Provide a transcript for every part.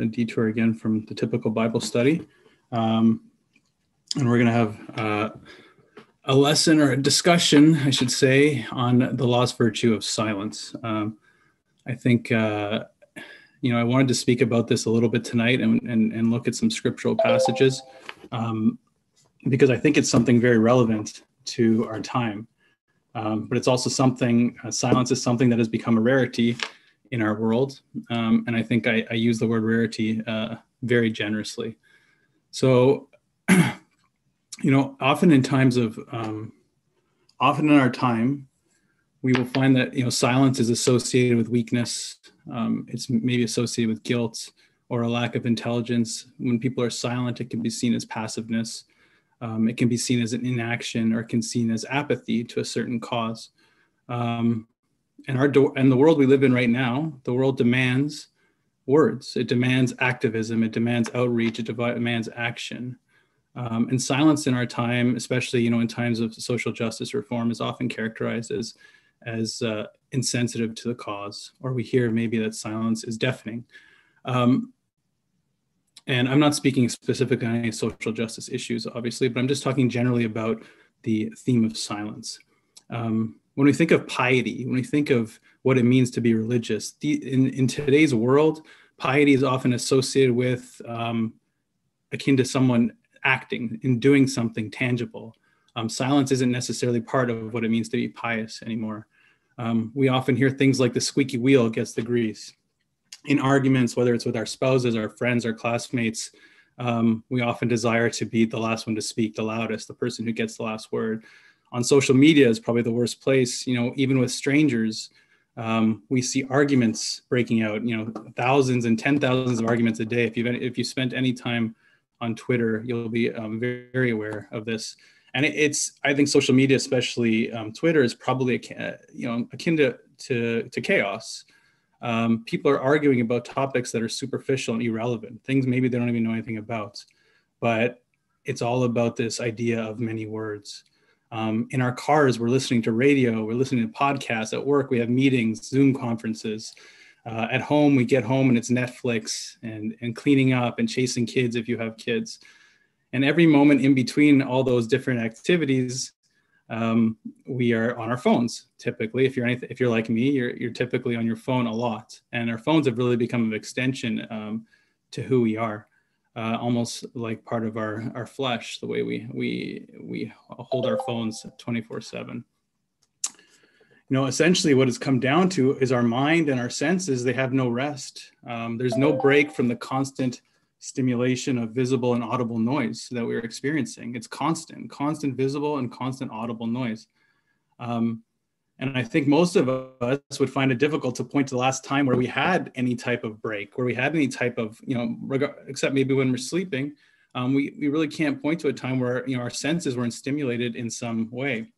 a detour again from the typical Bible study. Um, and we're going to have uh, a lesson or a discussion, I should say, on the lost virtue of silence. Um, I think, uh, you know, I wanted to speak about this a little bit tonight and, and, and look at some scriptural passages um, because I think it's something very relevant to our time. Um, but it's also something, uh, silence is something that has become a rarity in our world. Um, and I think I, I, use the word rarity uh, very generously. So, you know, often in times of, um, often in our time, we will find that, you know, silence is associated with weakness. Um, it's maybe associated with guilt or a lack of intelligence. When people are silent, it can be seen as passiveness. Um, it can be seen as an inaction or it can be seen as apathy to a certain cause. Um, and our do- and the world we live in right now, the world demands words. It demands activism. It demands outreach. It demands action. Um, and silence in our time, especially you know in times of social justice reform, is often characterized as as uh, insensitive to the cause, or we hear maybe that silence is deafening. Um, and I'm not speaking specifically on any social justice issues, obviously, but I'm just talking generally about the theme of silence. Um, when we think of piety, when we think of what it means to be religious, in, in today's world, piety is often associated with um, akin to someone acting and doing something tangible. Um, silence isn't necessarily part of what it means to be pious anymore. Um, we often hear things like the squeaky wheel gets the grease. In arguments, whether it's with our spouses, our friends, our classmates, um, we often desire to be the last one to speak, the loudest, the person who gets the last word on social media is probably the worst place. You know, even with strangers, um, we see arguments breaking out. You know, thousands and ten thousands of arguments a day. If you've if you spent any time on Twitter, you'll be um, very, very aware of this. And it, it's I think social media, especially um, Twitter, is probably you know akin to to, to chaos. Um, people are arguing about topics that are superficial and irrelevant, things maybe they don't even know anything about, but it's all about this idea of many words. Um, in our cars, we're listening to radio, we're listening to podcasts. At work, we have meetings, Zoom conferences. Uh, at home, we get home and it's Netflix and, and cleaning up and chasing kids if you have kids. And every moment in between all those different activities, um, we are on our phones typically. If you're anything, if you're like me, you're, you're typically on your phone a lot. And our phones have really become an extension um, to who we are uh, almost like part of our our flesh the way we we we hold our phones 24 7 you know essentially what it's come down to is our mind and our senses they have no rest. Um, there's no break from the constant stimulation of visible and audible noise that we're experiencing. It's constant constant visible and constant audible noise. Um, and I think most of us would find it difficult to point to the last time where we had any type of break, where we had any type of, you know, reg- except maybe when we're sleeping. Um, we, we really can't point to a time where, you know, our senses weren't stimulated in some way.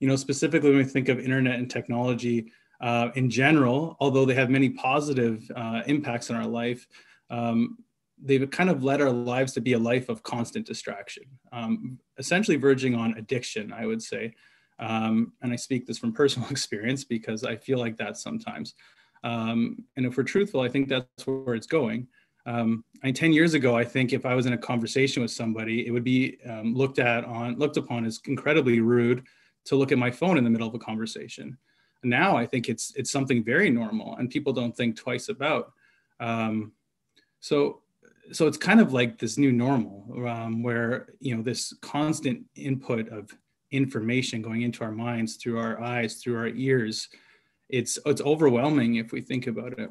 You know, specifically when we think of internet and technology uh, in general, although they have many positive uh, impacts on our life, um, they've kind of led our lives to be a life of constant distraction, um, essentially verging on addiction, I would say. Um, and I speak this from personal experience because I feel like that sometimes. Um, and if we're truthful, I think that's where it's going. Um, I, 10 years ago, I think if I was in a conversation with somebody, it would be um, looked at on, looked upon as incredibly rude to look at my phone in the middle of a conversation. Now I think it's, it's something very normal and people don't think twice about. Um, so, so it's kind of like this new normal um, where, you know, this constant input of information going into our minds through our eyes, through our ears. It's it's overwhelming if we think about it.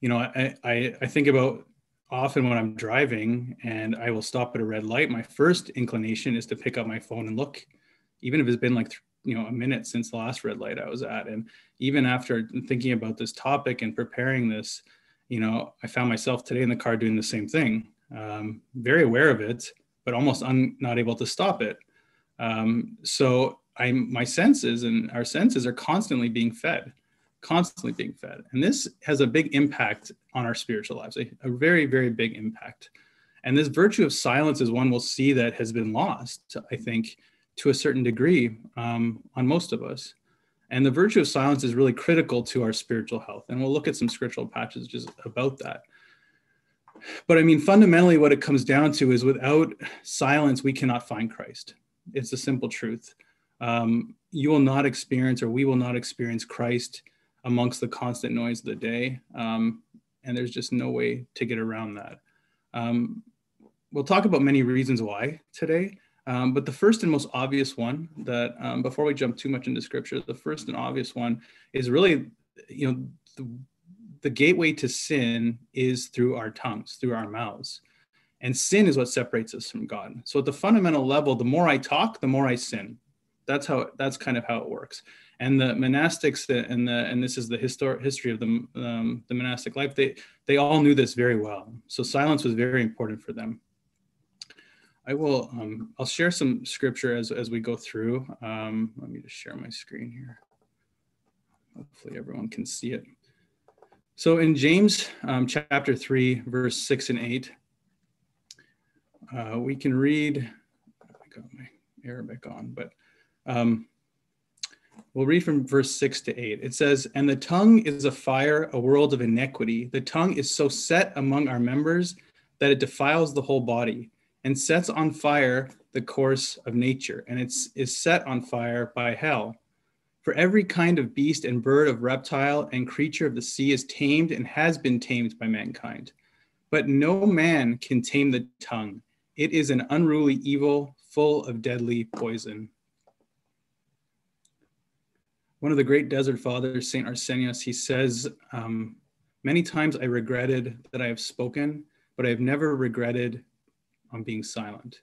You know, I, I, I think about often when I'm driving and I will stop at a red light, my first inclination is to pick up my phone and look, even if it's been like you know a minute since the last red light I was at. And even after thinking about this topic and preparing this, you know, I found myself today in the car doing the same thing. Um, very aware of it, but almost un, not able to stop it. Um, so I'm my senses and our senses are constantly being fed, constantly being fed. And this has a big impact on our spiritual lives, a, a very, very big impact. And this virtue of silence is one we'll see that has been lost, I think, to a certain degree um, on most of us. And the virtue of silence is really critical to our spiritual health. And we'll look at some scriptural passages about that. But I mean, fundamentally, what it comes down to is without silence, we cannot find Christ. It's a simple truth. Um, you will not experience, or we will not experience Christ amongst the constant noise of the day. Um, and there's just no way to get around that. Um, we'll talk about many reasons why today. Um, but the first and most obvious one that, um, before we jump too much into scripture, the first and obvious one is really, you know, the, the gateway to sin is through our tongues, through our mouths. And sin is what separates us from God. So at the fundamental level, the more I talk, the more I sin. That's how that's kind of how it works. And the monastics and the and this is the historic history of the um, the monastic life. They they all knew this very well. So silence was very important for them. I will um, I'll share some scripture as as we go through. Um, let me just share my screen here. Hopefully everyone can see it. So in James um, chapter 3, verse 6 and 8, uh, we can read, I got my Arabic on, but um, we'll read from verse 6 to 8. It says, And the tongue is a fire, a world of iniquity. The tongue is so set among our members that it defiles the whole body and sets on fire the course of nature, and it is set on fire by hell. For every kind of beast and bird, of reptile and creature of the sea is tamed and has been tamed by mankind. But no man can tame the tongue. It is an unruly evil, full of deadly poison. One of the great desert fathers, St. Arsenius, he says, um, Many times I regretted that I have spoken, but I have never regretted on being silent.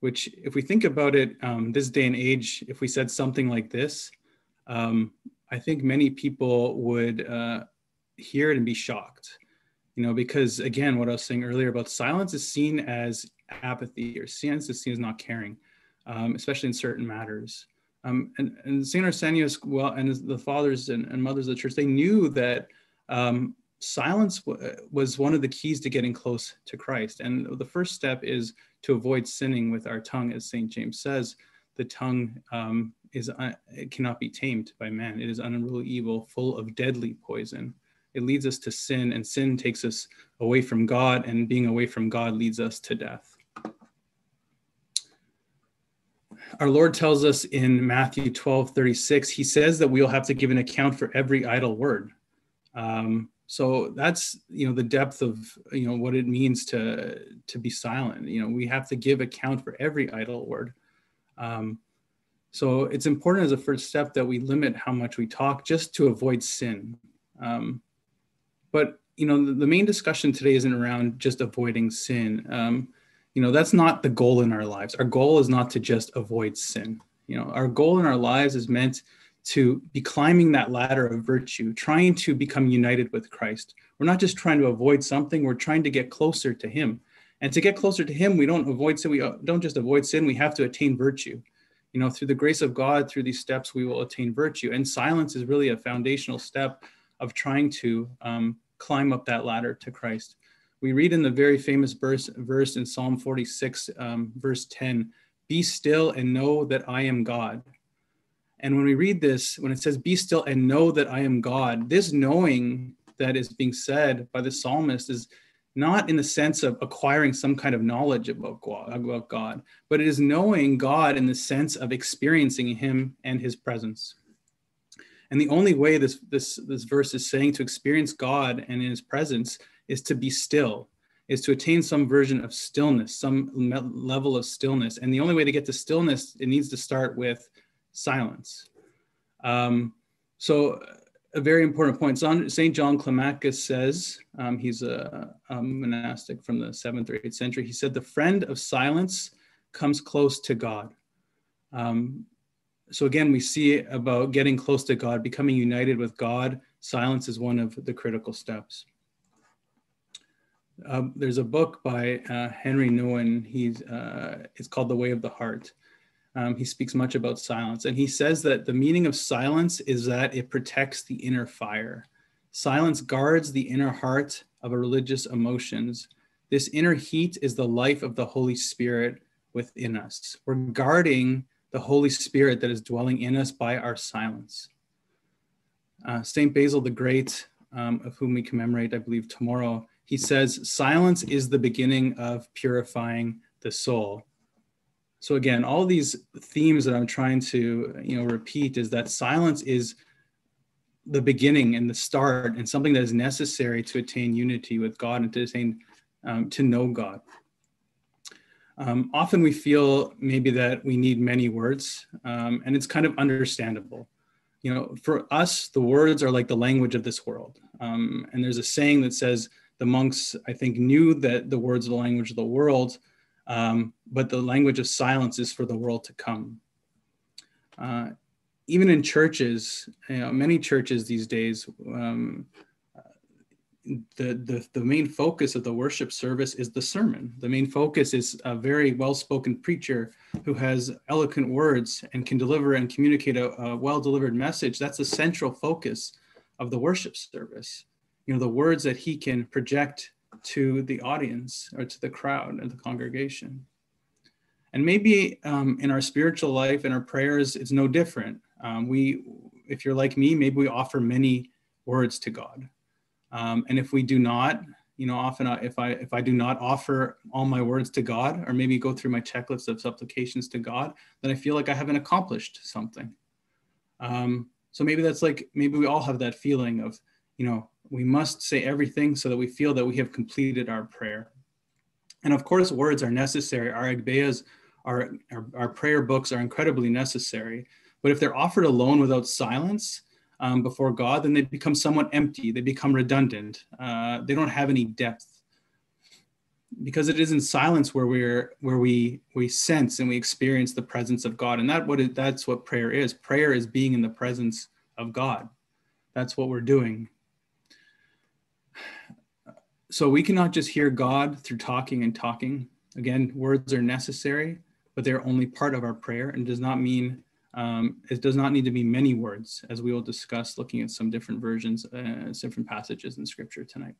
Which, if we think about it, um, this day and age, if we said something like this, um, I think many people would uh, hear it and be shocked, you know, because again, what I was saying earlier about silence is seen as apathy or silence is seen as not caring, um, especially in certain matters. Um, and, and St. Arsenius, well, and the fathers and, and, mothers of the church, they knew that um, silence was one of the keys to getting close to Christ. And the first step is to avoid sinning with our tongue, as St. James says. The tongue um, is it cannot be tamed by man. It is unruly evil, full of deadly poison. It leads us to sin, and sin takes us away from God, and being away from God leads us to death. Our Lord tells us in Matthew 12 36, He says that we'll have to give an account for every idle word. Um, so that's you know the depth of you know what it means to to be silent. You know we have to give account for every idle word. Um, so it's important as a first step that we limit how much we talk just to avoid sin. Um, but you know, the, the, main discussion today isn't around just avoiding sin. Um, you know, that's not the goal in our lives. Our goal is not to just avoid sin. You know, our goal in our lives is meant to be climbing that ladder of virtue, trying to become united with Christ. We're not just trying to avoid something, we're trying to get closer to Him. And to get closer to Him, we don't avoid sin, we don't just avoid sin, we have to attain virtue you know, through the grace of God, through these steps, we will attain virtue. And silence is really a foundational step of trying to um, climb up that ladder to Christ. We read in the very famous verse, verse in Psalm 46, um, verse 10, be still and know that I am God. And when we read this, when it says, be still and know that I am God, this knowing that is being said by the psalmist is not in the sense of acquiring some kind of knowledge about God, but it is knowing God in the sense of experiencing Him and His presence. And the only way this, this, this verse is saying to experience God and in His presence is to be still, is to attain some version of stillness, some level of stillness. And the only way to get to stillness, it needs to start with silence. Um, so a very important point. St. John Climacus says, um, he's a, a, monastic from the seventh or eighth century. He said, The friend of silence comes close to God. Um, so, again, we see about getting close to God, becoming united with God. Silence is one of the critical steps. Uh, there's a book by uh, Henry Nouwen. He's, uh, it's called The Way of the Heart. Um, he speaks much about silence, and he says that the meaning of silence is that it protects the inner fire. Silence guards the inner heart of religious emotions. This inner heat is the life of the Holy Spirit within us. We're guarding the Holy Spirit that is dwelling in us by our silence. Uh, Saint Basil the Great, um, of whom we commemorate, I believe, tomorrow, he says, "Silence is the beginning of purifying the soul." So again, all these themes that I'm trying to, you know, repeat is that silence is the beginning and the start and something that is necessary to attain unity with God and to attain um, to know God. Um, often we feel maybe that we need many words, um, and it's kind of understandable. You know, for us, the words are like the language of this world. Um, and there's a saying that says the monks, I think, knew that the words are the language of the world, um, but the language of silence is for the world to come. Uh, even in churches, you know, many churches these days, um, the, the, the main focus of the worship service is the sermon. The main focus is a very well spoken preacher who has eloquent words and can deliver and communicate a, a well delivered message. That's the central focus of the worship service. You know, the words that he can project to the audience or to the crowd and the congregation. And maybe um, in our spiritual life and our prayers, it's no different. Um, we, if you're like me, maybe we offer many words to God. Um, and if we do not, you know, often if I if I do not offer all my words to God, or maybe go through my checklist of supplications to God, then I feel like I haven't accomplished something. Um, so maybe that's like maybe we all have that feeling of, you know, we must say everything so that we feel that we have completed our prayer. And of course, words are necessary. Our agpeyas, our, our, our prayer books are incredibly necessary. But if they're offered alone without silence um, before God, then they become somewhat empty. They become redundant. Uh, they don't have any depth. Because it is in silence where we're where we we sense and we experience the presence of God, and that what it, that's what prayer is. Prayer is being in the presence of God. That's what we're doing so we cannot just hear God through talking and talking. Again, words are necessary, but they're only part of our prayer and does not mean um, it does not need to be many words, as we will discuss looking at some different versions, uh, different passages in Scripture tonight.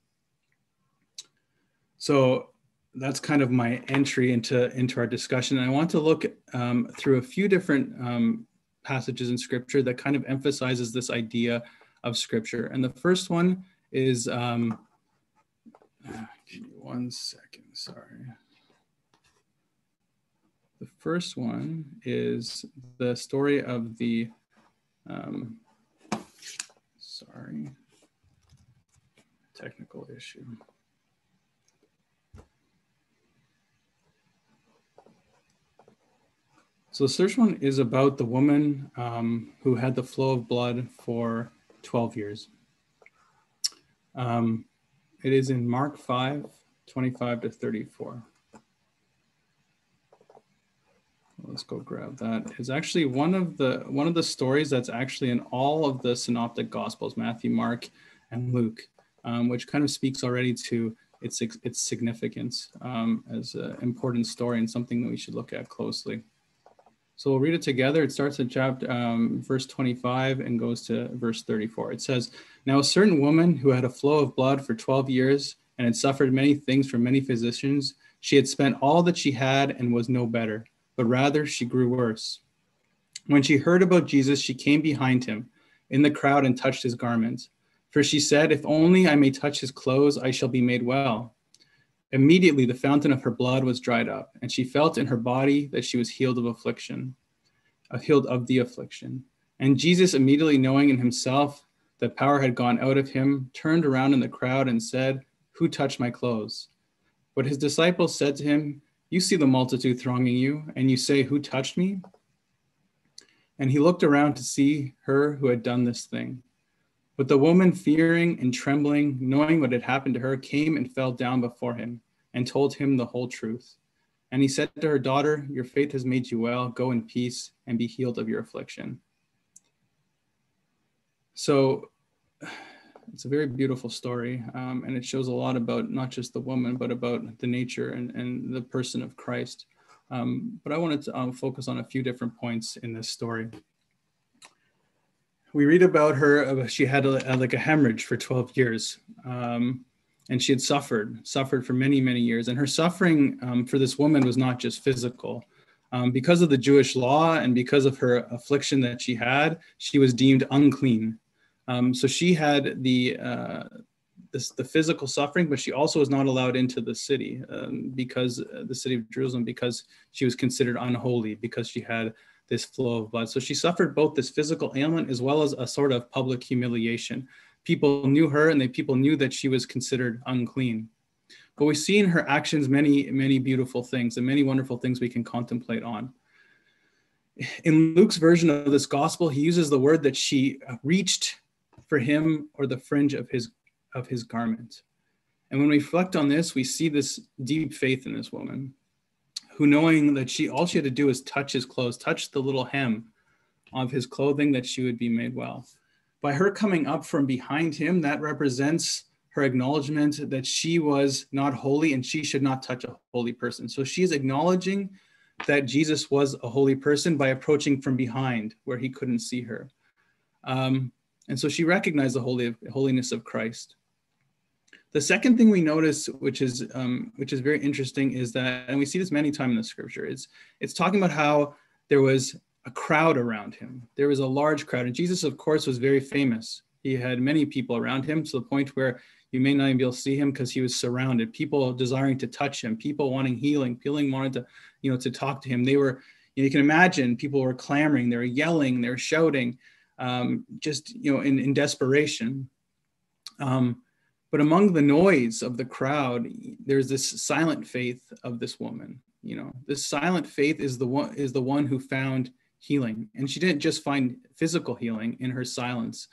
So that's kind of my entry into into our discussion. And I want to look um, through a few different um, passages in Scripture that kind of emphasizes this idea of Scripture. And the first one is um, Give me one second, sorry. The first one is the story of the, um, sorry, technical issue. So the first one is about the woman um, who had the flow of blood for 12 years. Um, it is in Mark 5, 25 to 34. Let's go grab that. It's actually one of the one of the stories that's actually in all of the synoptic gospels, Matthew, Mark, and Luke, um, which kind of speaks already to its its significance um, as an important story and something that we should look at closely. So we'll read it together. It starts at chapter um, verse 25 and goes to verse 34. It says, "Now a certain woman who had a flow of blood for 12 years and had suffered many things from many physicians, she had spent all that she had and was no better, but rather she grew worse. When she heard about Jesus, she came behind him in the crowd and touched his garment. For she said, If only I may touch his clothes, I shall be made well. Immediately the fountain of her blood was dried up, and she felt in her body that she was healed of affliction, uh, healed of the affliction. And Jesus, immediately knowing in himself that power had gone out of him, turned around in the crowd and said, Who touched my clothes? But his disciples said to him, You see the multitude thronging you, and you say, Who touched me? And he looked around to see her who had done this thing. But the woman, fearing and trembling, knowing what had happened to her, came and fell down before him and told him the whole truth. And he said to her, Daughter, your faith has made you well. Go in peace and be healed of your affliction. So it's a very beautiful story. Um, and it shows a lot about not just the woman, but about the nature and, and the person of Christ. Um, but I wanted to um, focus on a few different points in this story we read about her. Uh, she had a, a, like a hemorrhage for 12 years. Um, and she had suffered, suffered for many, many years. And her suffering um, for this woman was not just physical. Um, because of the Jewish law and because of her affliction that she had, she was deemed unclean. Um, so she had the uh, this, the physical suffering, but she also was not allowed into the city um, because uh, the city of Jerusalem because she was considered unholy because she had this flow of blood. So she suffered both this physical ailment as well as a sort of public humiliation. People knew her and they people knew that she was considered unclean. But we see in her actions many, many beautiful things and many wonderful things we can contemplate on. In Luke's version of this gospel, he uses the word that she reached for him or the fringe of his of his garment. And when we reflect on this, we see this deep faith in this woman who knowing that she all she had to do was touch his clothes, touch the little hem of his clothing, that she would be made well. By her coming up from behind him, that represents her acknowledgement that she was not holy and she should not touch a holy person. So she's acknowledging that Jesus was a holy person by approaching from behind where he couldn't see her. Um, and so she recognized the holy, holiness of Christ. The second thing we notice, which is um, which is very interesting, is that, and we see this many times in the scripture, is it's talking about how there was a crowd around him. There was a large crowd, and Jesus, of course, was very famous. He had many people around him to the point where you may not even be able to see him because he was surrounded. People desiring to touch him, people wanting healing, people wanted to, you know, to talk to him. They were, you, know, you can imagine, people were clamoring, they were yelling, they were shouting, um, just you know, in, in desperation. Um, but among the noise of the crowd, there's this silent faith of this woman. You know, this silent faith is the one is the one who found healing, and she didn't just find physical healing in her silence.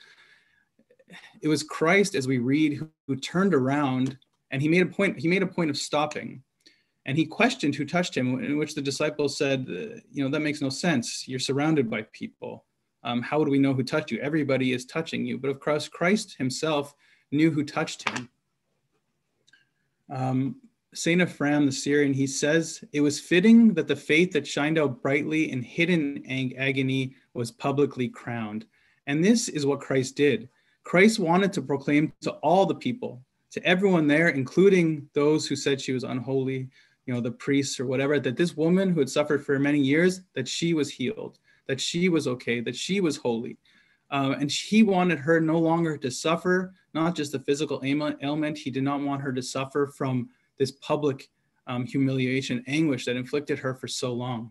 It was Christ, as we read, who, who turned around and he made a point. He made a point of stopping, and he questioned who touched him. In which the disciples said, "You know, that makes no sense. You're surrounded by people. Um, how would we know who touched you? Everybody is touching you." But of course, Christ Himself knew who touched him. Um, Saint Ephraim the Syrian, he says, it was fitting that the faith that shined out brightly in hidden agony was publicly crowned. And this is what Christ did. Christ wanted to proclaim to all the people, to everyone there, including those who said she was unholy, you know, the priests or whatever, that this woman who had suffered for many years, that she was healed, that she was okay, that she was holy, um, and he wanted her no longer to suffer, not just the physical ailment. He did not want her to suffer from this public um, humiliation, anguish that inflicted her for so long.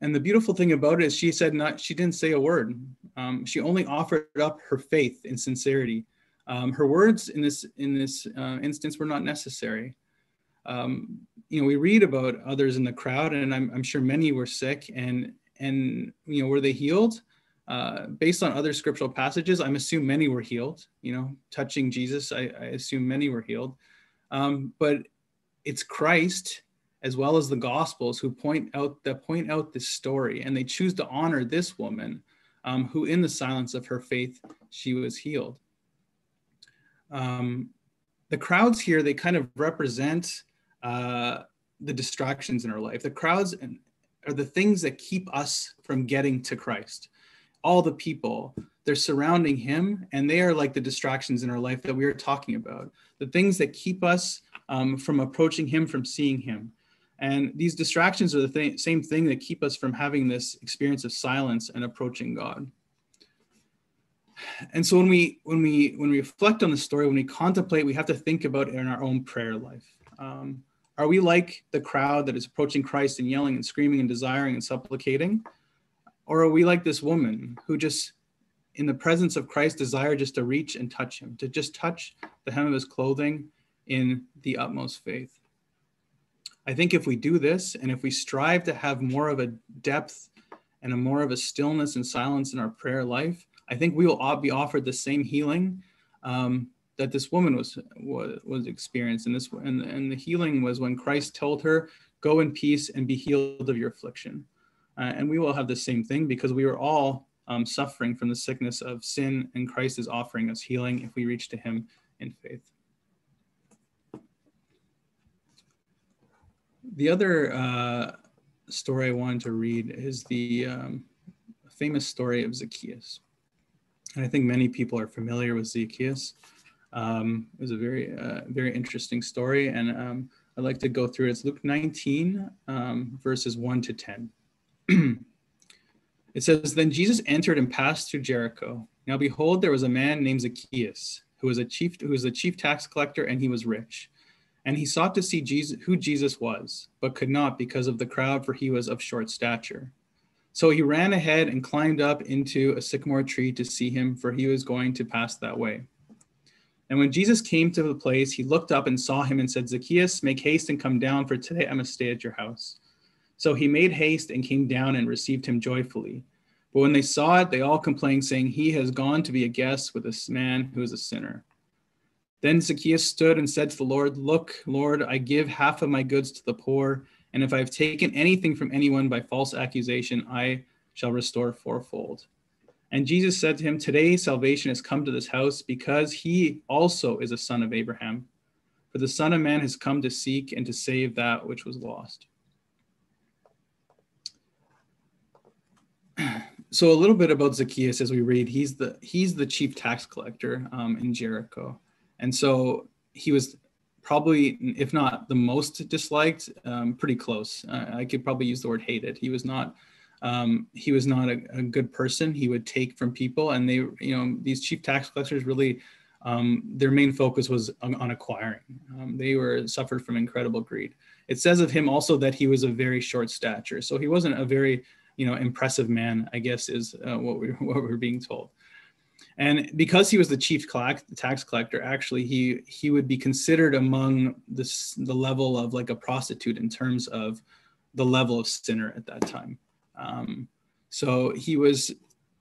And the beautiful thing about it is she said not, she didn't say a word. Um, she only offered up her faith in sincerity. Um, her words in this, in this uh, instance were not necessary. Um, you know, we read about others in the crowd and I'm, I'm sure many were sick and, and, you know, were they healed? Uh, based on other scriptural passages, I'm assuming many were healed. You know, touching Jesus, I, I assume many were healed. Um, but it's Christ as well as the Gospels who point out that point out this story, and they choose to honor this woman, um, who in the silence of her faith she was healed. Um, the crowds here they kind of represent uh, the distractions in our life. The crowds are the things that keep us from getting to Christ all the people. They're surrounding him and they are like the distractions in our life that we are talking about. The things that keep us um, from approaching him from seeing him. And these distractions are the th- same thing that keep us from having this experience of silence and approaching god. And so when we when we when we reflect on the story when we contemplate we have to think about it in our own prayer life. Um, are we like the crowd that is approaching christ and yelling and screaming and desiring and supplicating or are we like this woman who just, in the presence of Christ, desire just to reach and touch him, to just touch the hem of his clothing in the utmost faith? I think if we do this and if we strive to have more of a depth and a more of a stillness and silence in our prayer life, I think we will all be offered the same healing um, that this woman was was, was experiencing. This and, and the healing was when Christ told her, "Go in peace and be healed of your affliction." Uh, and we will have the same thing because we are all um, suffering from the sickness of sin, and Christ is offering us healing if we reach to Him in faith. The other uh, story I wanted to read is the um, famous story of Zacchaeus. And I think many people are familiar with Zacchaeus. Um, it was a very, uh, very interesting story, and um, I'd like to go through it. It's Luke 19, um, verses 1 to 10. It says, Then Jesus entered and passed through Jericho. Now behold, there was a man named Zacchaeus, who was a chief who was a chief tax collector, and he was rich. And he sought to see Jesus who Jesus was, but could not because of the crowd, for he was of short stature. So he ran ahead and climbed up into a sycamore tree to see him, for he was going to pass that way. And when Jesus came to the place, he looked up and saw him and said, Zacchaeus, make haste and come down, for today I must stay at your house. So he made haste and came down and received him joyfully. But when they saw it, they all complained, saying, He has gone to be a guest with this man who is a sinner. Then Zacchaeus stood and said to the Lord, Look, Lord, I give half of my goods to the poor, and if I have taken anything from anyone by false accusation, I shall restore fourfold. And Jesus said to him, Today salvation has come to this house because he also is a son of Abraham. For the Son of Man has come to seek and to save that which was lost. So a little bit about Zacchaeus as we read. He's the he's the chief tax collector um, in Jericho, and so he was probably, if not the most disliked, um, pretty close. Uh, I could probably use the word hated. He was not. Um, he was not a, a, good person. He would take from people, and they, you know, these chief tax collectors really, um, their main focus was on, on acquiring. Um, they were suffered from incredible greed. It says of him also that he was a very short stature, so he wasn't a very you know impressive man i guess is uh, what we what we're being told. And because he was the chief tax collector actually he he would be considered among this the level of like a prostitute in terms of the level of sinner at that time. Um, so he was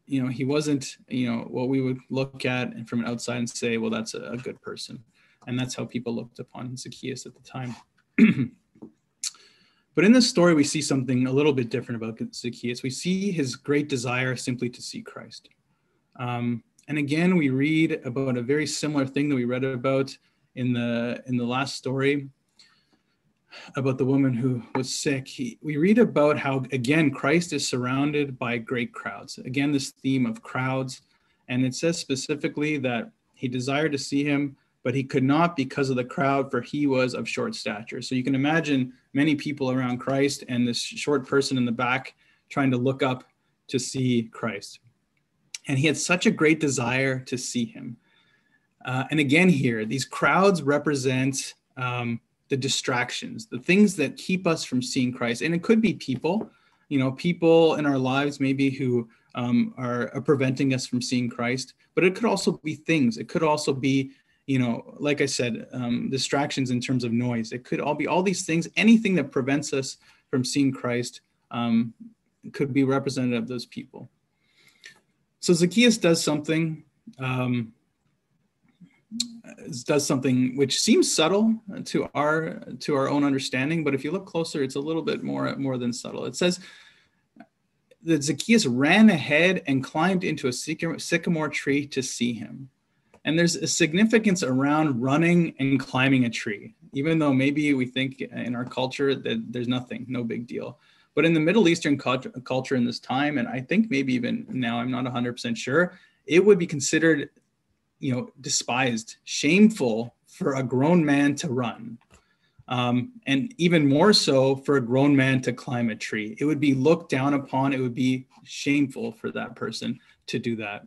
you know he wasn't you know what we would look at and from outside and say well that's a good person. And that's how people looked upon zacchaeus at the time But in this story, we see something a little bit different about Zacchaeus. We see his great desire simply to see Christ. Um, and again, we read about a very similar thing that we read about in the in the last story about the woman who was sick. He, we read about how again Christ is surrounded by great crowds. Again, this theme of crowds, and it says specifically that he desired to see him, but he could not because of the crowd, for he was of short stature. So you can imagine many people around Christ and this short person in the back trying to look up to see Christ. And he had such a great desire to see him. Uh, and again, here, these crowds represent um, the distractions, the things that keep us from seeing Christ. And it could be people, you know, people in our lives maybe who um, are, are preventing us from seeing Christ, but it could also be things. It could also be you know, like I said, um, distractions in terms of noise. It could all be all these things, anything that prevents us from seeing Christ um, could be representative of those people. So Zacchaeus does something, um, does something which seems subtle to our to our own understanding, but if you look closer, it's a little bit more more than subtle. It says that Zacchaeus ran ahead and climbed into a sycamore tree to see him. And there's a significance around running and climbing a tree, even though maybe we think in our culture that there's nothing, no big deal. But in the Middle Eastern culture in this time, and I think maybe even now, I'm not 100% sure, it would be considered, you know, despised, shameful for a grown man to run. Um, and even more so for a grown man to climb a tree. It would be looked down upon. It would be shameful for that person to do that.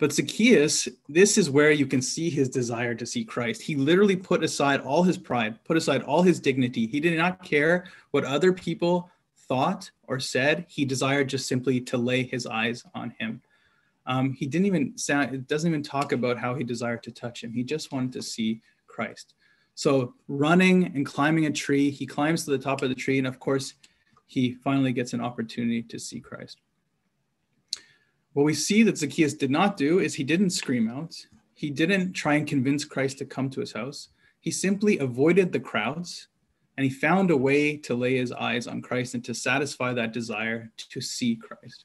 But Zacchaeus, this is where you can see his desire to see Christ. He literally put aside all his pride, put aside all his dignity. He did not care what other people thought or said. He desired just simply to lay his eyes on him. Um, he didn't even sound, it doesn't even talk about how he desired to touch him. He just wanted to see Christ. So running and climbing a tree, he climbs to the top of the tree. And of course, he finally gets an opportunity to see Christ. What we see that Zacchaeus did not do is he didn't scream out. He didn't try and convince Christ to come to his house. He simply avoided the crowds and he found a way to lay his eyes on Christ and to satisfy that desire to see Christ.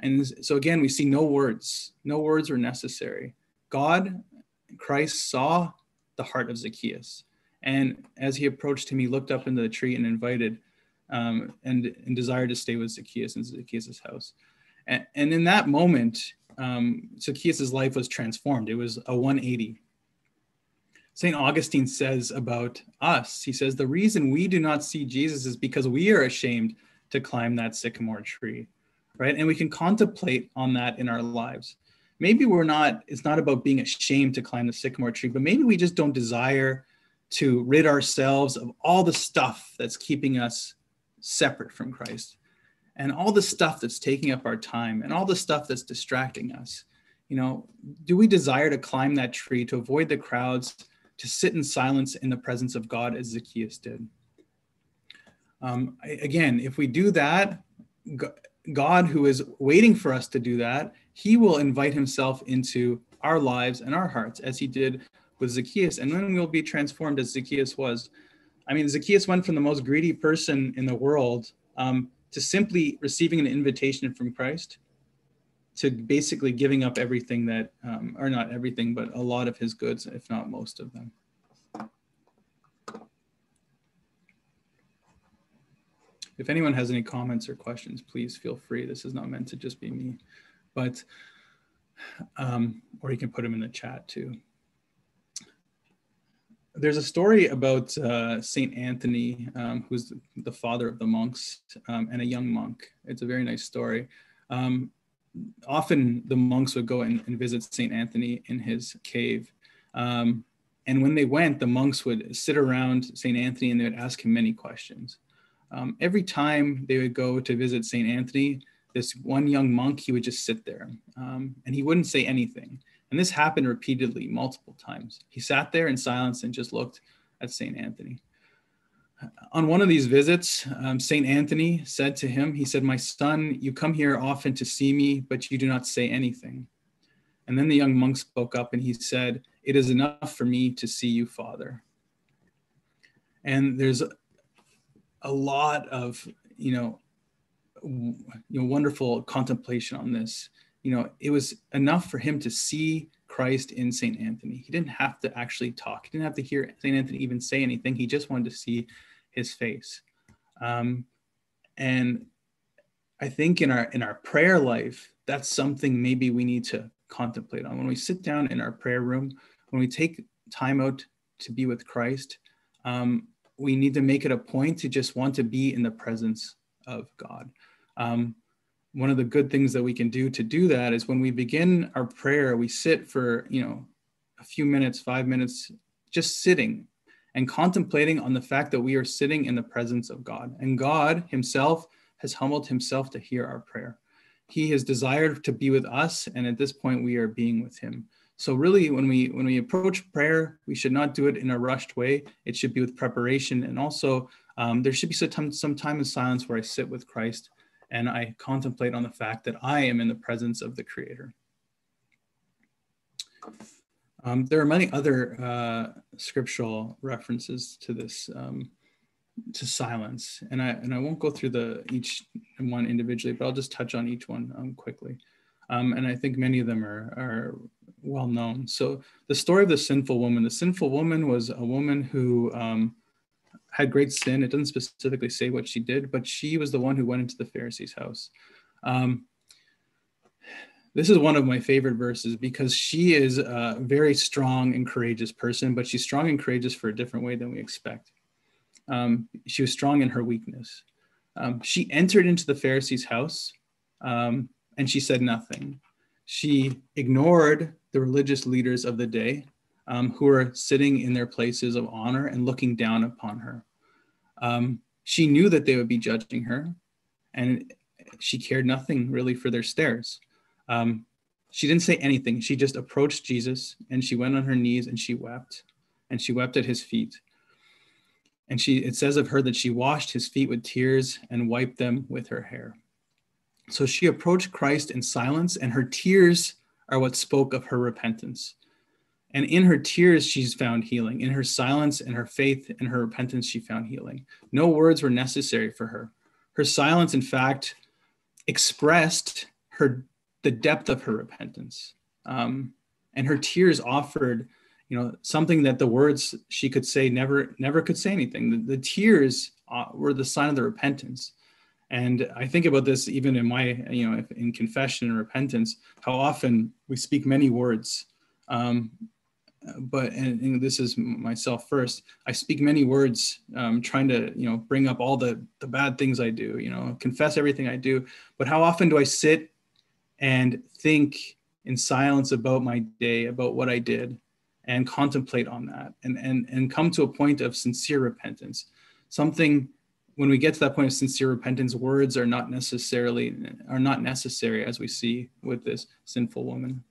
And so again, we see no words. No words were necessary. God, Christ saw the heart of Zacchaeus. And as he approached him, he looked up into the tree and invited um, and, and desired to stay with Zacchaeus in Zacchaeus' house. And, and in that moment, um, Zacchaeus' life was transformed. It was a 180. St. Augustine says about us, he says, the reason we do not see Jesus is because we are ashamed to climb that sycamore tree. right? And we can contemplate on that in our lives. Maybe we're not, it's not about being ashamed to climb the sycamore tree, but maybe we just don't desire to rid ourselves of all the stuff that's keeping us separate from Christ and all the stuff that's taking up our time and all the stuff that's distracting us. You know, do we desire to climb that tree to avoid the crowds, to sit in silence in the presence of God as Zacchaeus did? Um, again, if we do that, God, who is waiting for us to do that, he will invite himself into our lives and our hearts as he did with Zacchaeus. And then we'll be transformed as Zacchaeus was. I mean, Zacchaeus went from the most greedy person in the world um, to simply receiving an invitation from Christ to basically giving up everything that, um, or not everything, but a lot of his goods, if not most of them. If anyone has any comments or questions, please feel free. This is not meant to just be me, but, um, or you can put them in the chat too. There's a story about uh, Saint Anthony, um, who's the father of the monks, um, and a young monk. It's a very nice story. Um, often the monks would go and, and, visit Saint Anthony in his cave. Um, and when they went, the monks would sit around Saint Anthony and they would ask him many questions. Um, every time they would go to visit St. Anthony, this one young monk, he would just sit there um, and he wouldn't say anything. And this happened repeatedly, multiple times. He sat there in silence and just looked at St. Anthony. On one of these visits, um, St. Anthony said to him, He said, My son, you come here often to see me, but you do not say anything. And then the young monk spoke up and he said, It is enough for me to see you, Father. And there's a lot of you know you know wonderful contemplation on this you know it was enough for him to see christ in saint anthony. He didn't have to actually talk. He didn't have to hear saint anthony even say anything. He just wanted to see his face. Um, and i think in our in our prayer life that's something maybe we need to contemplate on. When we sit down in our prayer room when we take time out to be with christ um, we need to make it a point to just want to be in the presence of God. Um, one of the good things that we can do to do that is when we begin our prayer, we sit for, you know, a few minutes, five minutes, just sitting and contemplating on the fact that we are sitting in the presence of God. And God Himself has humbled Himself to hear our prayer. He has desired to be with us, and at this point, we are being with Him. So really, when we when we approach prayer, we should not do it in a rushed way. It should be with preparation, and also um, there should be some time, some time in silence where I sit with Christ and I contemplate on the fact that I am in the presence of the Creator. Um, there are many other uh, scriptural references to this um, to silence, and I and I won't go through the each one individually, but I'll just touch on each one um, quickly. Um, and I think many of them are, are well known. So the story of the sinful woman, the sinful woman was a woman who um, had great sin. It doesn't specifically say what she did, but she was the one who went into the Pharisee's house. Um, this is one of my favorite verses because she is a very strong and courageous person, but she's strong and courageous for a different way than we expect. Um, she was strong in her weakness. Um, she entered into the Pharisee's house um, and she said nothing. She ignored the religious leaders of the day um, who were sitting in their places of honor and looking down upon her. Um, she knew that they would be judging her, and she cared nothing really for their stares. Um, she didn't say anything. She just approached Jesus and she went on her knees and she wept, and she wept at his feet. And she, it says of her that she washed his feet with tears and wiped them with her hair. So she approached Christ in silence, and her tears are what spoke of her repentance. And in her tears, she's found healing. In her silence and her faith and her repentance, she found healing. No words were necessary for her. Her silence, in fact, expressed her the depth of her repentance. Um, and her tears offered, you know, something that the words she could say never never could say anything. The, the tears uh, were the sign of the repentance. And I think about this even in my, you know, in confession and repentance, how often we speak many words, um, but and, and, this is myself first i speak many words um, trying to you know bring up all the the bad things i do you know confess everything i do. But how often do i sit and think in silence about my day about what i did and contemplate on that and and and come to a point of sincere repentance? Something when we get to that point of sincere repentance words are not necessarily are not necessary as we see with this sinful woman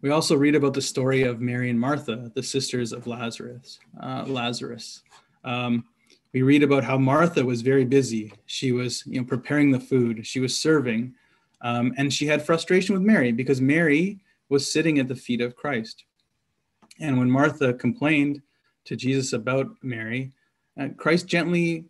we also read about the story of Mary and Martha, the sisters of Lazarus. Uh, Lazarus. Um, we read about how Martha was very busy. She was, you know, preparing the food. She was serving, um, and she had frustration with Mary because Mary was sitting at the feet of Christ. And when Martha complained to Jesus about Mary, uh, Christ gently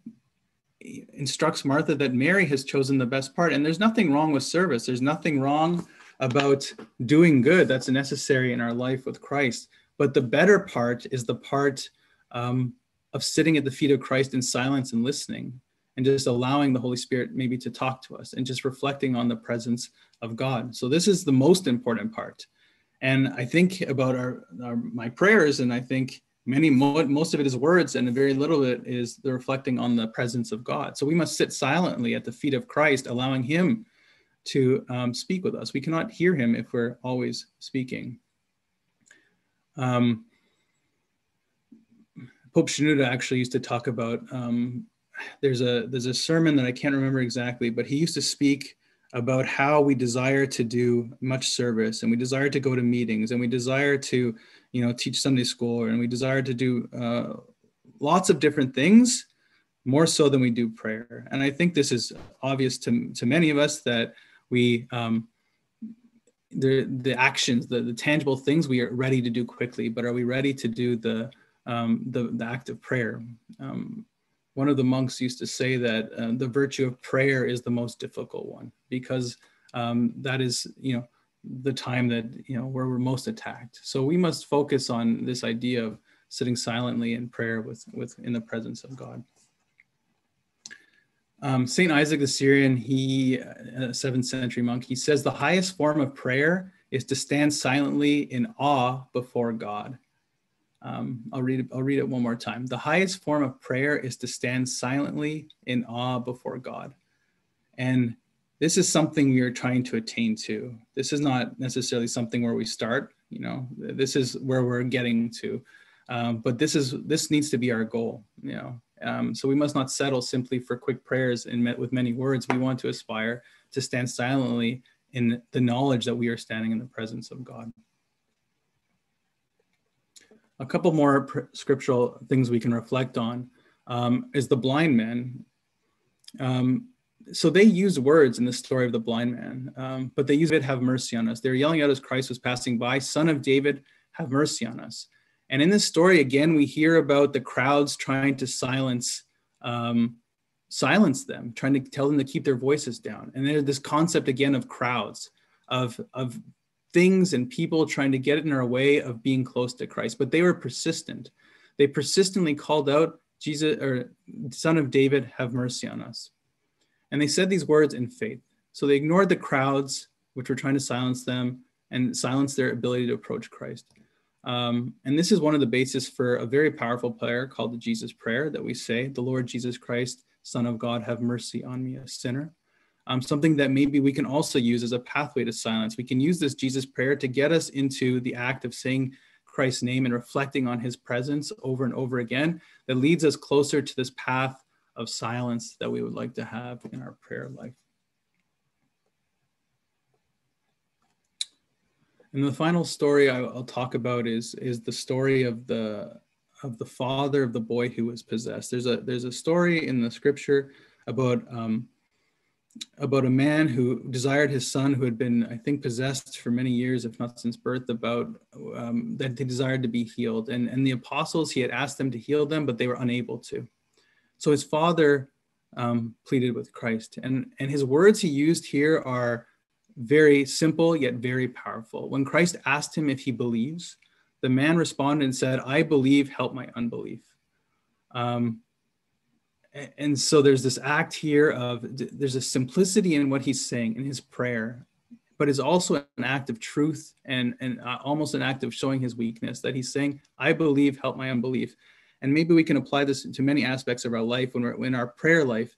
instructs Martha that Mary has chosen the best part. And there's nothing wrong with service. There's nothing wrong about doing good that's necessary in our life with Christ. But the better part is the part um, of sitting at the feet of Christ in silence and listening and just allowing the Holy Spirit maybe to talk to us and just reflecting on the presence of God. So this is the most important part. And I think about our, our my prayers, and I think many most of it is words, and very little of it is the reflecting on the presence of God. So we must sit silently at the feet of Christ, allowing Him to um, speak with us. We cannot hear him if we're always speaking. Um, Pope Shenouda actually used to talk about um, there's a there's a sermon that I can't remember exactly, but he used to speak about how we desire to do much service and we desire to go to meetings and we desire to you know teach Sunday school and we desire to do uh, lots of different things more so than we do prayer. And I think this is obvious to, to many of us that we um, the the actions the, the tangible things we are ready to do quickly but are we ready to do the um, the, the act of prayer? Um, one of the monks used to say that uh, the virtue of prayer is the most difficult one because um, that is you know the time that you know where we're most attacked. So we must focus on this idea of sitting silently in prayer with with in the presence of god um, Saint Isaac the Syrian, he, a seventh century monk, he says the highest form of prayer is to stand silently in awe before God. Um, I'll read it. I'll read it one more time. The highest form of prayer is to stand silently in awe before God, and this is something we are trying to attain to. This is not necessarily something where we start. You know, this is where we're getting to, um, but this is this needs to be our goal. You know, um, so we must not settle simply for quick prayers and met with many words. We want to aspire to stand silently in the knowledge that we are standing in the presence of God. A couple more scriptural things we can reflect on um, is the blind man. Um, so they use words in the story of the blind man, um, but they use it, have mercy on us. They're yelling out as Christ was passing by, Son of David, have mercy on us. And in this story, again, we hear about the crowds trying to silence um, silence them, trying to tell them to keep their voices down. And there's this concept again of crowds, of of things and people trying to get in our way of being close to Christ. But they were persistent. They persistently called out, Jesus or Son of David, have mercy on us. And they said these words in faith. So they ignored the crowds, which were trying to silence them and silence their ability to approach Christ. Um, and this is one of the bases for a very powerful prayer called the Jesus Prayer that we say, The Lord Jesus Christ, Son of God, have mercy on me, a sinner. Um, something that maybe we can also use as a pathway to silence. We can use this Jesus Prayer to get us into the act of saying Christ's name and reflecting on his presence over and over again that leads us closer to this path of silence that we would like to have in our prayer life. And the final story I'll talk about is is the story of the of the father of the boy who was possessed. There's a there's a story in the scripture about um, about a man who desired his son who had been I think possessed for many years, if not since birth, about um, that they desired to be healed. And and the apostles he had asked them to heal them, but they were unable to. So his father um, pleaded with Christ, and and his words he used here are very simple yet very powerful. When Christ asked him if he believes, the man responded and said, I believe, help my unbelief. Um, and so there's this act here of there's a simplicity in what he's saying in his prayer but it's also an act of truth and, and uh, almost an act of showing his weakness that he's saying, I believe, help my unbelief. And maybe we can apply this to many aspects of our life when we're in our prayer life.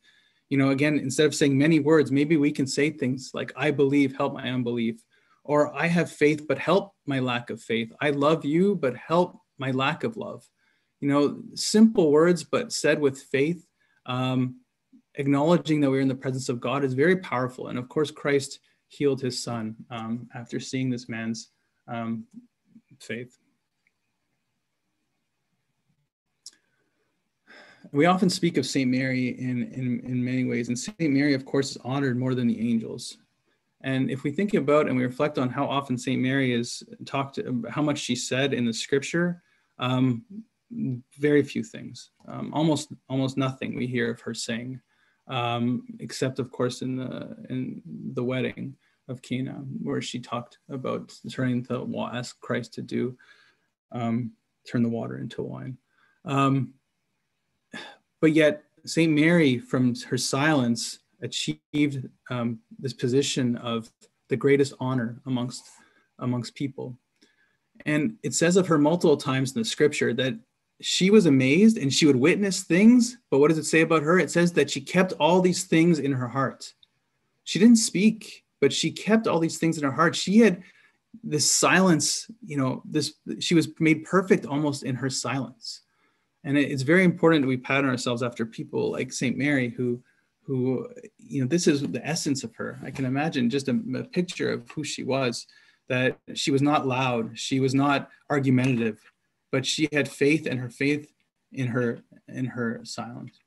You know, again, instead of saying many words, maybe we can say things like, I believe, help my unbelief, or I have faith, but help my lack of faith. I love you, but help my lack of love. You know, simple words, but said with faith, um, acknowledging that we're in the presence of God is very powerful. And of course, Christ healed his son um, after seeing this man's um, faith. We often speak of St. Mary in, in, in many ways, and St. Mary, of course, is honored more than the angels. And if we think about and we reflect on how often St. Mary is talked, how much she said in the scripture, um, very few things, um, almost almost nothing we hear of her saying um, except of course in the in the wedding of Cana, where she talked about turning the ask Christ to do um, turn the water into wine. Um, but yet Saint Mary, from her silence, achieved um, this position of the greatest honor amongst amongst people. And it says of her multiple times in the scripture that she was amazed and she would witness things. But what does it say about her? It says that she kept all these things in her heart. She didn't speak, but she kept all these things in her heart. She had this silence, you know, this she was made perfect almost in her silence. And it's very important that we pattern ourselves after people like St. Mary, who, who, you know, this is the essence of her. I can imagine just a, a picture of who she was, that she was not loud, she was not argumentative, but she had faith and her faith in her in her silence.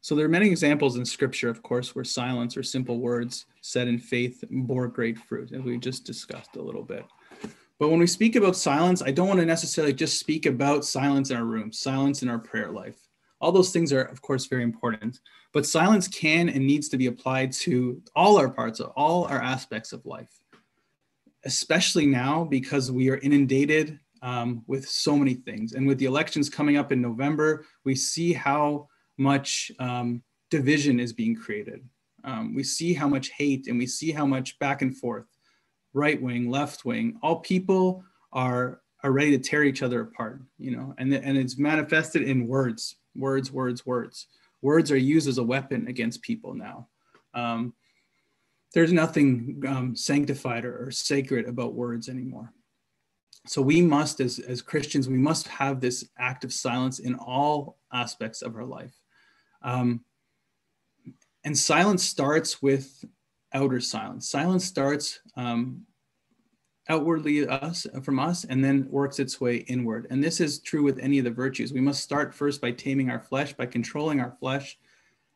So there are many examples in scripture, of course, where silence or simple words said in faith bore great fruit, as we just discussed a little bit. But when we speak about silence, I don't want to necessarily just speak about silence in our room, silence in our prayer life. All those things are, of course, very important. But silence can and needs to be applied to all our parts, of all our aspects of life especially now because we are inundated um, with so many things. And with the elections coming up in November, we see how much um, division is being created. Um, we see how much hate and we see how much back and forth, right wing, left wing, all people are, are ready to tear each other apart, you know, and, and it's manifested in words, words, words, words. Words are used as a weapon against people now. Um, there's nothing um, sanctified or, or, sacred about words anymore. So we must, as, as Christians, we must have this act of silence in all aspects of our life. Um, and silence starts with outer silence. Silence starts um, outwardly us from us and then works its way inward. And this is true with any of the virtues. We must start first by taming our flesh, by controlling our flesh,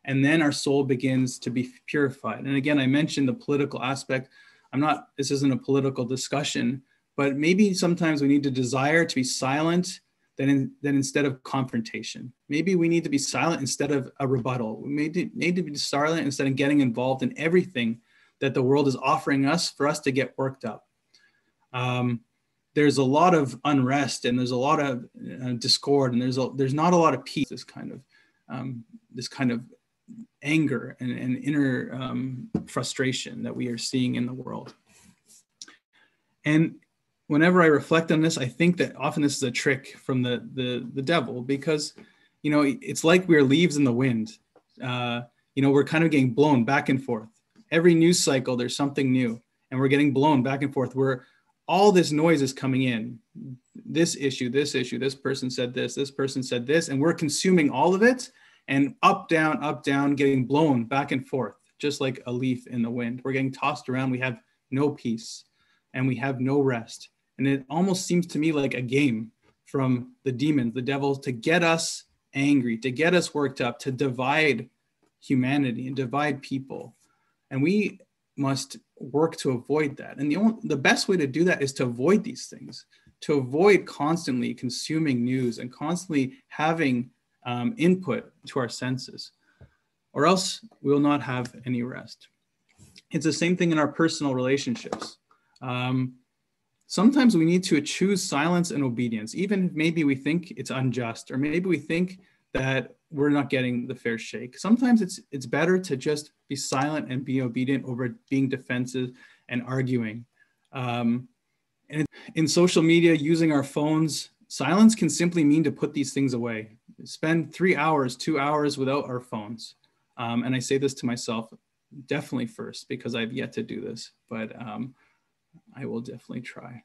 and then our soul begins to be purified. And again, I mentioned the political aspect. I'm not, this isn't a political discussion, but maybe sometimes we need to desire to be silent than, in, than instead of confrontation. Maybe we need to be silent instead of a rebuttal. We may need to be silent instead of getting involved in everything that the world is offering us for us to get worked up. Um, there's a lot of unrest and there's a lot of uh, discord and there's a, there's not a lot of peace. This kind of um, this kind of anger and, and inner um, frustration that we are seeing in the world. And whenever I reflect on this, I think that often this is a trick from the the, the devil because, you know, it's like we're leaves in the wind. Uh, you know, we're kind of getting blown back and forth. Every news cycle, there's something new, and we're getting blown back and forth. Where all this noise is coming in, this issue, this issue, this person said this, this person said this, and we're consuming all of it and up, down, up, down, getting blown back and forth, just like a leaf in the wind. We're getting tossed around. We have no peace and we have no rest. And it almost seems to me like a game from the demons, the devils, to get us angry, to get us worked up, to divide humanity and divide people. And we must work to avoid that. And the only, the best way to do that is to avoid these things, to avoid constantly consuming news and constantly having um, input to our senses, or else we will not have any rest. It's the same thing in our personal relationships. Um, sometimes we need to choose silence and obedience, even if maybe we think it's unjust, or maybe we think that we're not getting the fair shake. Sometimes it's it's better to just be silent and be obedient over being defensive and arguing. Um, and in social media, using our phones, silence can simply mean to put these things away. Spend three hours, two hours without our phones. Um, and I say this to myself definitely first because I've yet to do this, but um, I will definitely try.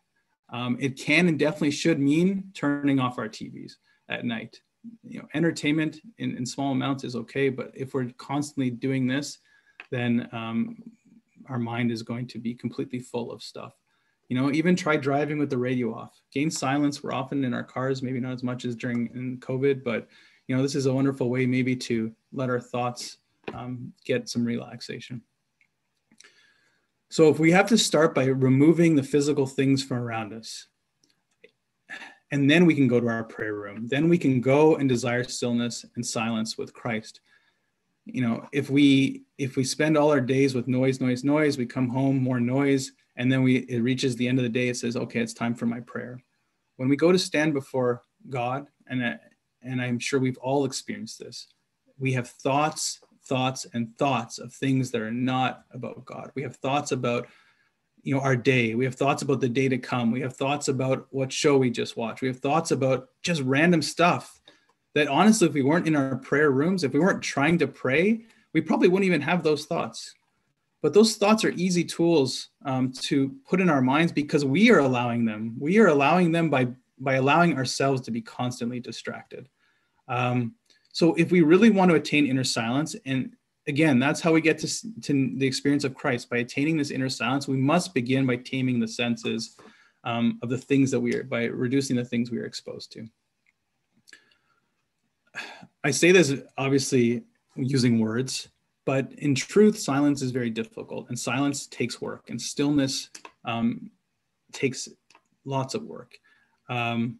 Um, it can and definitely should mean turning off our TVs at night. You know, entertainment in, in small amounts is okay, but if we're constantly doing this, then um, our mind is going to be completely full of stuff. You know, even try driving with the radio off. Gain silence. We're often in our cars, maybe not as much as during in COVID, but you know, this is a wonderful way maybe to let our thoughts um, get some relaxation. So if we have to start by removing the physical things from around us, and then we can go to our prayer room, then we can go and desire stillness and silence with Christ. You know, if we if we spend all our days with noise, noise, noise, we come home more noise, and then we it reaches the end of the day, it says, okay, it's time for my prayer. When we go to stand before God, and and I'm sure we've all experienced this, we have thoughts thoughts and thoughts of things that are not about God. We have thoughts about you know our day. We have thoughts about the day to come. We have thoughts about what show we just watched. We have thoughts about just random stuff that honestly if we weren't in our prayer rooms if we weren't trying to pray we probably wouldn't even have those thoughts. But those thoughts are easy tools um, to put in our minds because we are allowing them. We are allowing them by by allowing ourselves to be constantly distracted. Um, so if we really want to attain inner silence, and again, that's how we get to, to the experience of Christ by attaining this inner silence, we must begin by taming the senses um, of the things that we are, by reducing the things we are exposed to. I say this obviously using words, but in truth, silence is very difficult, and silence takes work, and stillness um, takes lots of work. Um,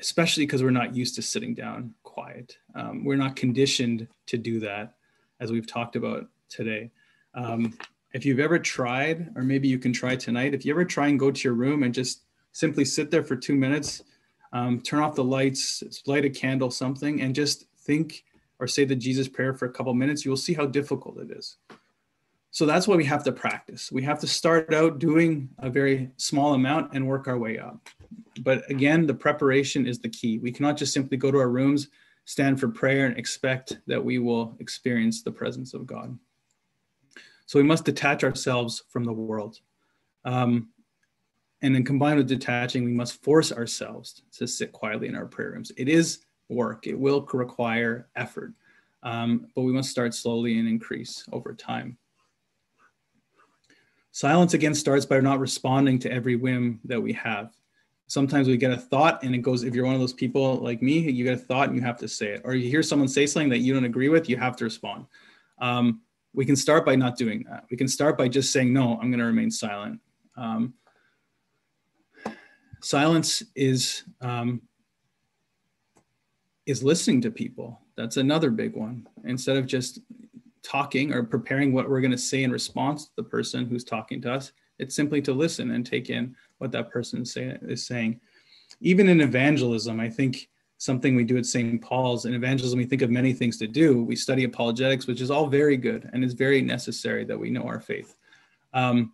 especially because we're not used to sitting down quiet. Um, we're not conditioned to do that, as we've talked about today. Um, if you've ever tried, or maybe you can try tonight, if you ever try and go to your room and just simply sit there for two minutes, um, turn off the lights, light a candle, something, and just think or say the Jesus prayer for a couple minutes, you'll see how difficult it is. So that's why we have to practice. We have to start out doing a very small amount and work our way up. But again, the preparation is the key. We cannot just simply go to our rooms, stand for prayer, and expect that we will experience the presence of God. So we must detach ourselves from the world. Um, and then combined with detaching, we must force ourselves to sit quietly in our prayer rooms. It is work, it will require effort, um, but we must start slowly and increase over time. Silence again starts by not responding to every whim that we have sometimes we get a thought and it goes if you're one of those people like me you get a thought and you have to say it. Or you hear someone say something that you don't agree with you have to respond. Um, we can start by not doing that. We can start by just saying no i'm going to remain silent. Um, silence is um, is listening to people. That's another big one. Instead of just talking or preparing what we're going to say in response to the person who's talking to us it's simply to listen and take in what that person is, say, is saying. Even in evangelism, I think something we do at St. Paul's. In evangelism, we think of many things to do. We study apologetics, which is all very good and is very necessary that we know our faith. Um,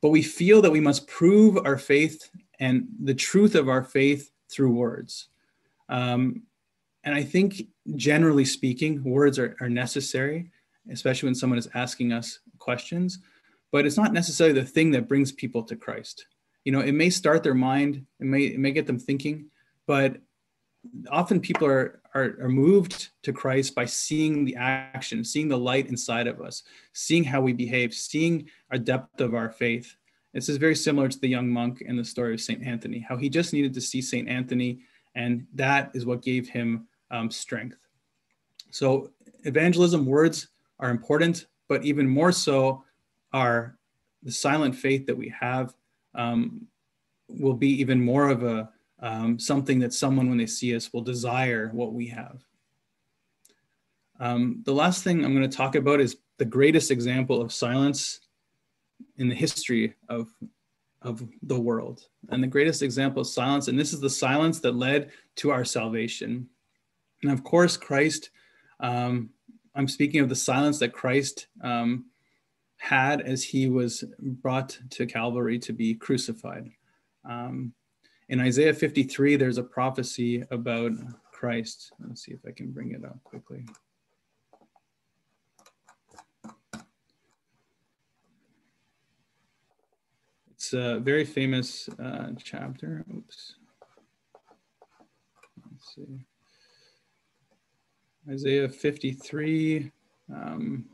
but we feel that we must prove our faith and the truth of our faith through words. Um, and I think, generally speaking, words are, are necessary, especially when someone is asking us questions but it's not necessarily the thing that brings people to Christ. You know, it may start their mind, it may it may get them thinking, but often people are, are, are moved to Christ by seeing the action, seeing the light inside of us, seeing how we behave, seeing our depth of our faith. This is very similar to the young monk in the story of Saint Anthony, how he just needed to see Saint Anthony, and that is what gave him um, strength. So evangelism words are important, but even more so are the silent faith that we have um, will be even more of a um, something that someone when they see us will desire what we have. Um, the last thing I'm going to talk about is the greatest example of silence in the history of, of the world. And the greatest example of silence, and this is the silence that led to our salvation. And of course, Christ, um, I'm speaking of the silence that Christ um, had as he was brought to Calvary to be crucified. Um, in Isaiah 53, there's a prophecy about Christ. Let's see if I can bring it up quickly. It's a very famous uh, chapter. Oops. Let's see. Isaiah 53. Um,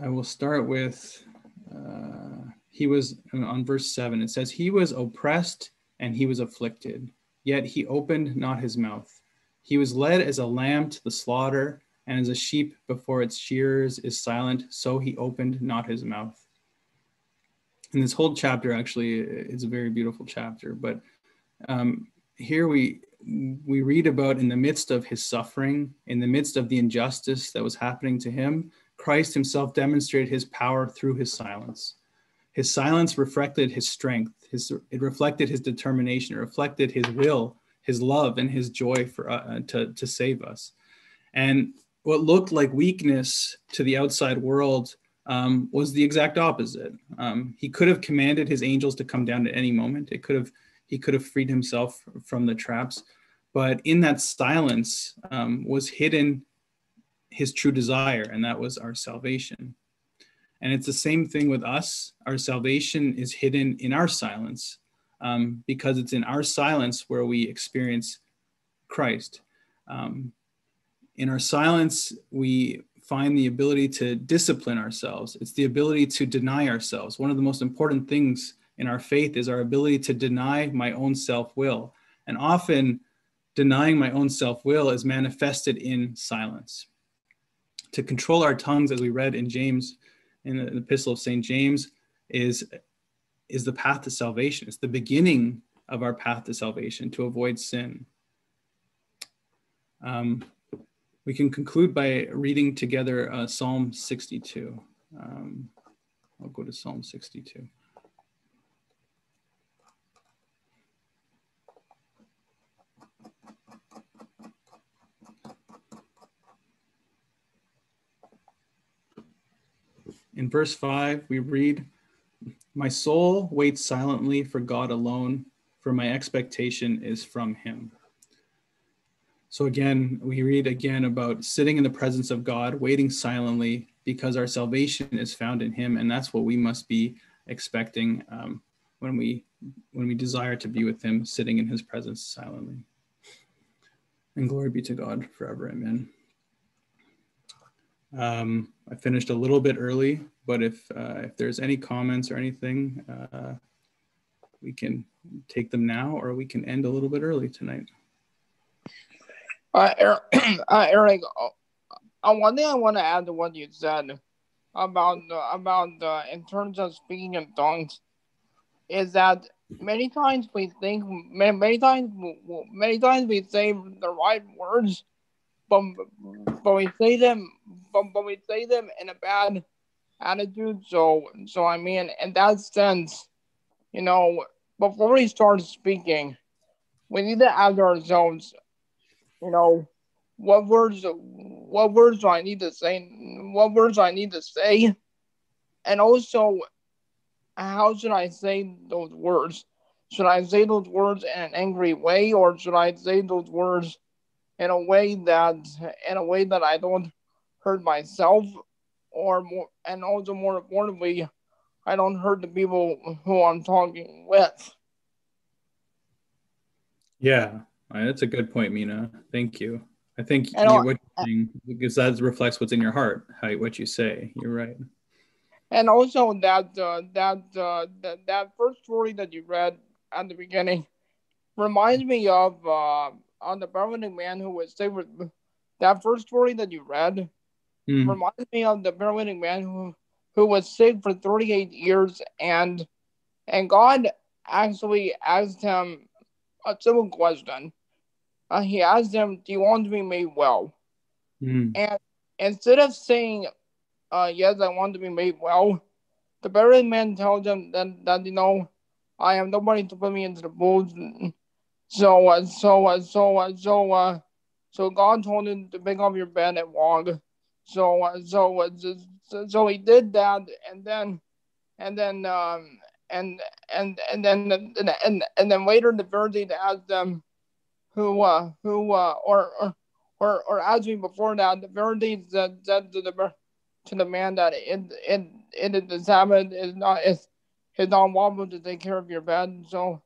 I will start with, uh, he was on verse 7. It says, He was oppressed and he was afflicted, yet he opened not his mouth. He was led as a lamb to the slaughter and as a sheep before its shearers is silent, so he opened not his mouth. And this whole chapter actually is a very beautiful chapter, but um, here we we read about in the midst of his suffering, in the midst of the injustice that was happening to him, Christ himself demonstrated his power through his silence. His silence reflected his strength. His, it reflected his determination. It reflected his will, his love, and his joy for uh, to, to save us. And what looked like weakness to the outside world um, was the exact opposite. Um, he could have commanded his angels to come down at any moment. It could have he could have freed himself from the traps, but in that silence um, was hidden his true desire, and that was our salvation. And it's the same thing with us. Our salvation is hidden in our silence um, because it's in our silence where we experience Christ. Um, in our silence, we find the ability to discipline ourselves. It's the ability to deny ourselves. One of the most important things in our faith is our ability to deny my own self will. And often, denying my own self will is manifested in silence. To control our tongues, as we read in James, in the epistle of St. James, is, is the path to salvation. It's the beginning of our path to salvation to avoid sin. Um, we can conclude by reading together uh, Psalm 62. Um, I'll go to Psalm 62. In verse 5, we read, My soul waits silently for God alone, for my expectation is from him. So again, we read again about sitting in the presence of God, waiting silently because our salvation is found in Him, and that's what we must be expecting um, when we when we desire to be with Him, sitting in His presence silently. And glory be to God forever. Amen. Um, I finished a little bit early, but if uh, if there's any comments or anything, uh, we can take them now, or we can end a little bit early tonight. Uh, Eric, uh, Eric uh, one thing I want to add to what you said about about in terms of speaking in tongues is that many times we think many, many times many times we say the right words, but but we say them but, but we say them in a bad attitude. So so I mean in that sense, you know, before we start speaking, we need to ask ourselves you know, what words what words do I need to say what words do I need to say and also how should I say those words? Should I say those words in an angry way or should I say those words in a way that in a way that I don't hurt myself or more and also more importantly I don't hurt the people who I'm talking with. Yeah, that's a good point, Mina. Thank you. I think you, what you're saying, because that reflects what's in your heart, how what you say. You're right. And also that uh, that, uh, that that first story that you read at the beginning reminds me of uh, on the paralytic man who was saved. With, that first story that you read mm. reminds me of the paralytic man who who was sick for 38 years and and God actually asked him a simple question uh, he asked him, "Do you want to be made well?" Mm. And instead of saying, uh, "Yes, I want to be made well," the buried man tells him that that you know, I have nobody to put me into the booth, and, So uh, so uh, so uh, so uh, so God told him to pick up your bed and walk. So uh, so, uh, so he did that, and then and then um and and and then and and, and then later the Pharisees asked them who uh who uh or or or, or asked me before that the Pharisees said, said to the to the man that in in in the Sabbath is not is is not lawful to take care of your bed. So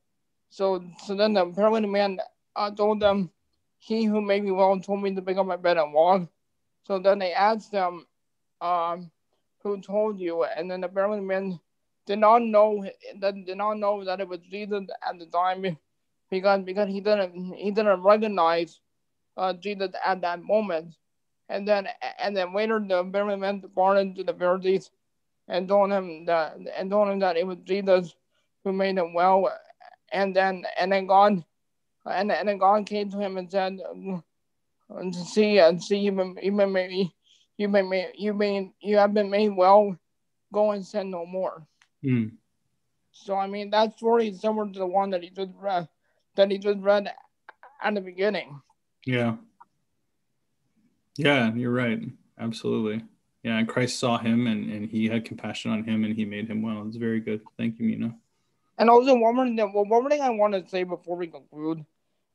so so then the the man uh, told them, He who made me well told me to pick up my bed and walk. So then they asked them, um, who told you? And then the man did not know that did not know that it was Jesus at the time because because he didn't he didn't recognize uh, Jesus at that moment. And then and then later the apparently man departed to the Pharisees and told him that and told him that it was Jesus who made him well and then and then God and, and then God came to him and said, and "See and see you've been you've been made you've been made you been you have been made well. Go and sin no more." Mm. So I mean that story is similar to the one that he just read that he just read at the beginning. Yeah. Yeah, you're right. Absolutely. Yeah, and Christ saw him and, and he had compassion on him and he made him well. It's very good. Thank you, Mina. And also one more thing, one more thing I want to say before we conclude.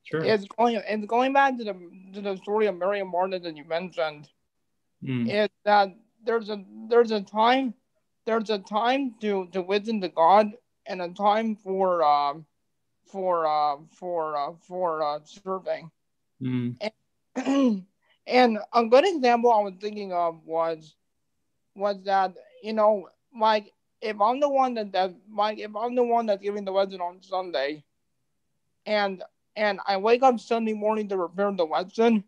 Sure. Is going it's going back to the to the story of Mary and Martha that you mentioned. Mm. Is that there's a there's a time there's a time to to listen to God and a time for um for uh for uh for uh serving. Mm. And, and a good example I was thinking of was was that you know like if I'm the one that that like if I'm the one that's giving the lesson on Sunday, and and I wake up Sunday morning to prepare the lesson,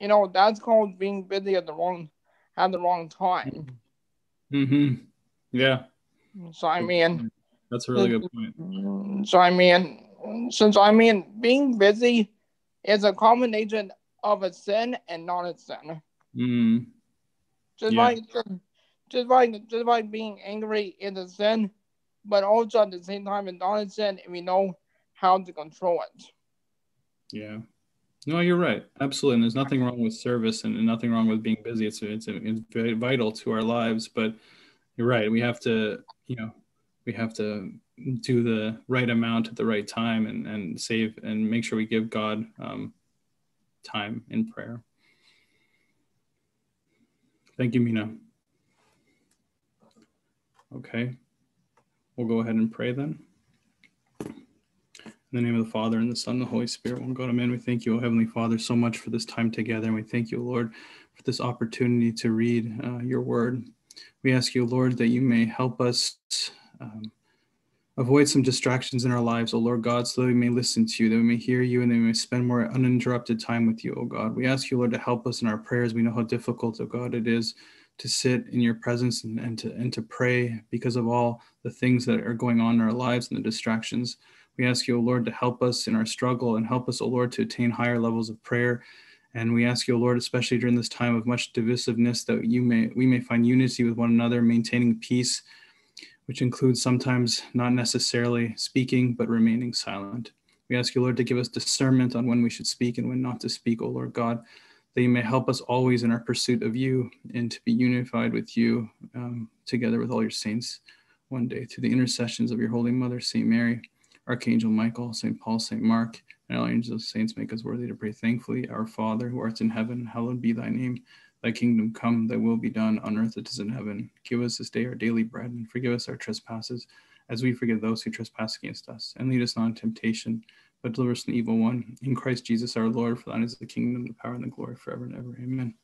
you know that's called being busy at the wrong at the wrong time. Hmm. Yeah. So I mean, that's a really good point. So I mean, since I mean being busy is a combination of a sin and not a sin. Mm. Just Yeah. like just by just like being angry is a sin, but also at the same time it's not a sin if we know how to control it. Yeah. No, you're right. Absolutely. And there's nothing wrong with service and, nothing wrong with being busy. It's, it's, it's vital to our lives. But you're right. We have to, you know, we have to do the right amount at the right time and, and save and make sure we give God um, time in prayer. Thank you, Mina. Okay. We'll go ahead and pray then. In the name of the Father, and the Son, and the Holy Spirit, one God, Amen. We thank you, O Heavenly Father, so much for this time together. And we thank you, Lord, for this opportunity to read uh, your word. We ask you, Lord, that you may help us um, avoid some distractions in our lives, O Lord God, so that we may listen to you, that we may hear you, and that we may spend more uninterrupted time with you, O God. We ask you, Lord, to help us in our prayers. We know how difficult, O God, it is to sit in your presence and, and to and to pray because of all the things that are going on in our lives and the distractions. We ask you, O Lord, to help us in our struggle and help us, O Lord, to attain higher levels of prayer. And we ask you, O Lord, especially during this time of much divisiveness, that you may we may find unity with one another, maintaining peace, which includes sometimes not necessarily speaking, but remaining silent. We ask you, Lord, to give us discernment on when we should speak and when not to speak, O Lord God, that you may help us always in our pursuit of you and to be unified with you um, together with all your saints one day through the intercessions of your Holy Mother, St. Mary. Archangel Michael, St. Paul, St. Mark, and all angels, saints, make us worthy to pray thankfully. Our Father, who art in heaven, hallowed be thy name. Thy kingdom come, thy will be done on earth as it is in heaven. Give us this day our daily bread, and forgive us our trespasses, as we forgive those who trespass against us. And lead us not into temptation, but deliver us from evil one. In Christ Jesus our Lord, for thine is the kingdom, the power, and the glory forever and ever. Amen.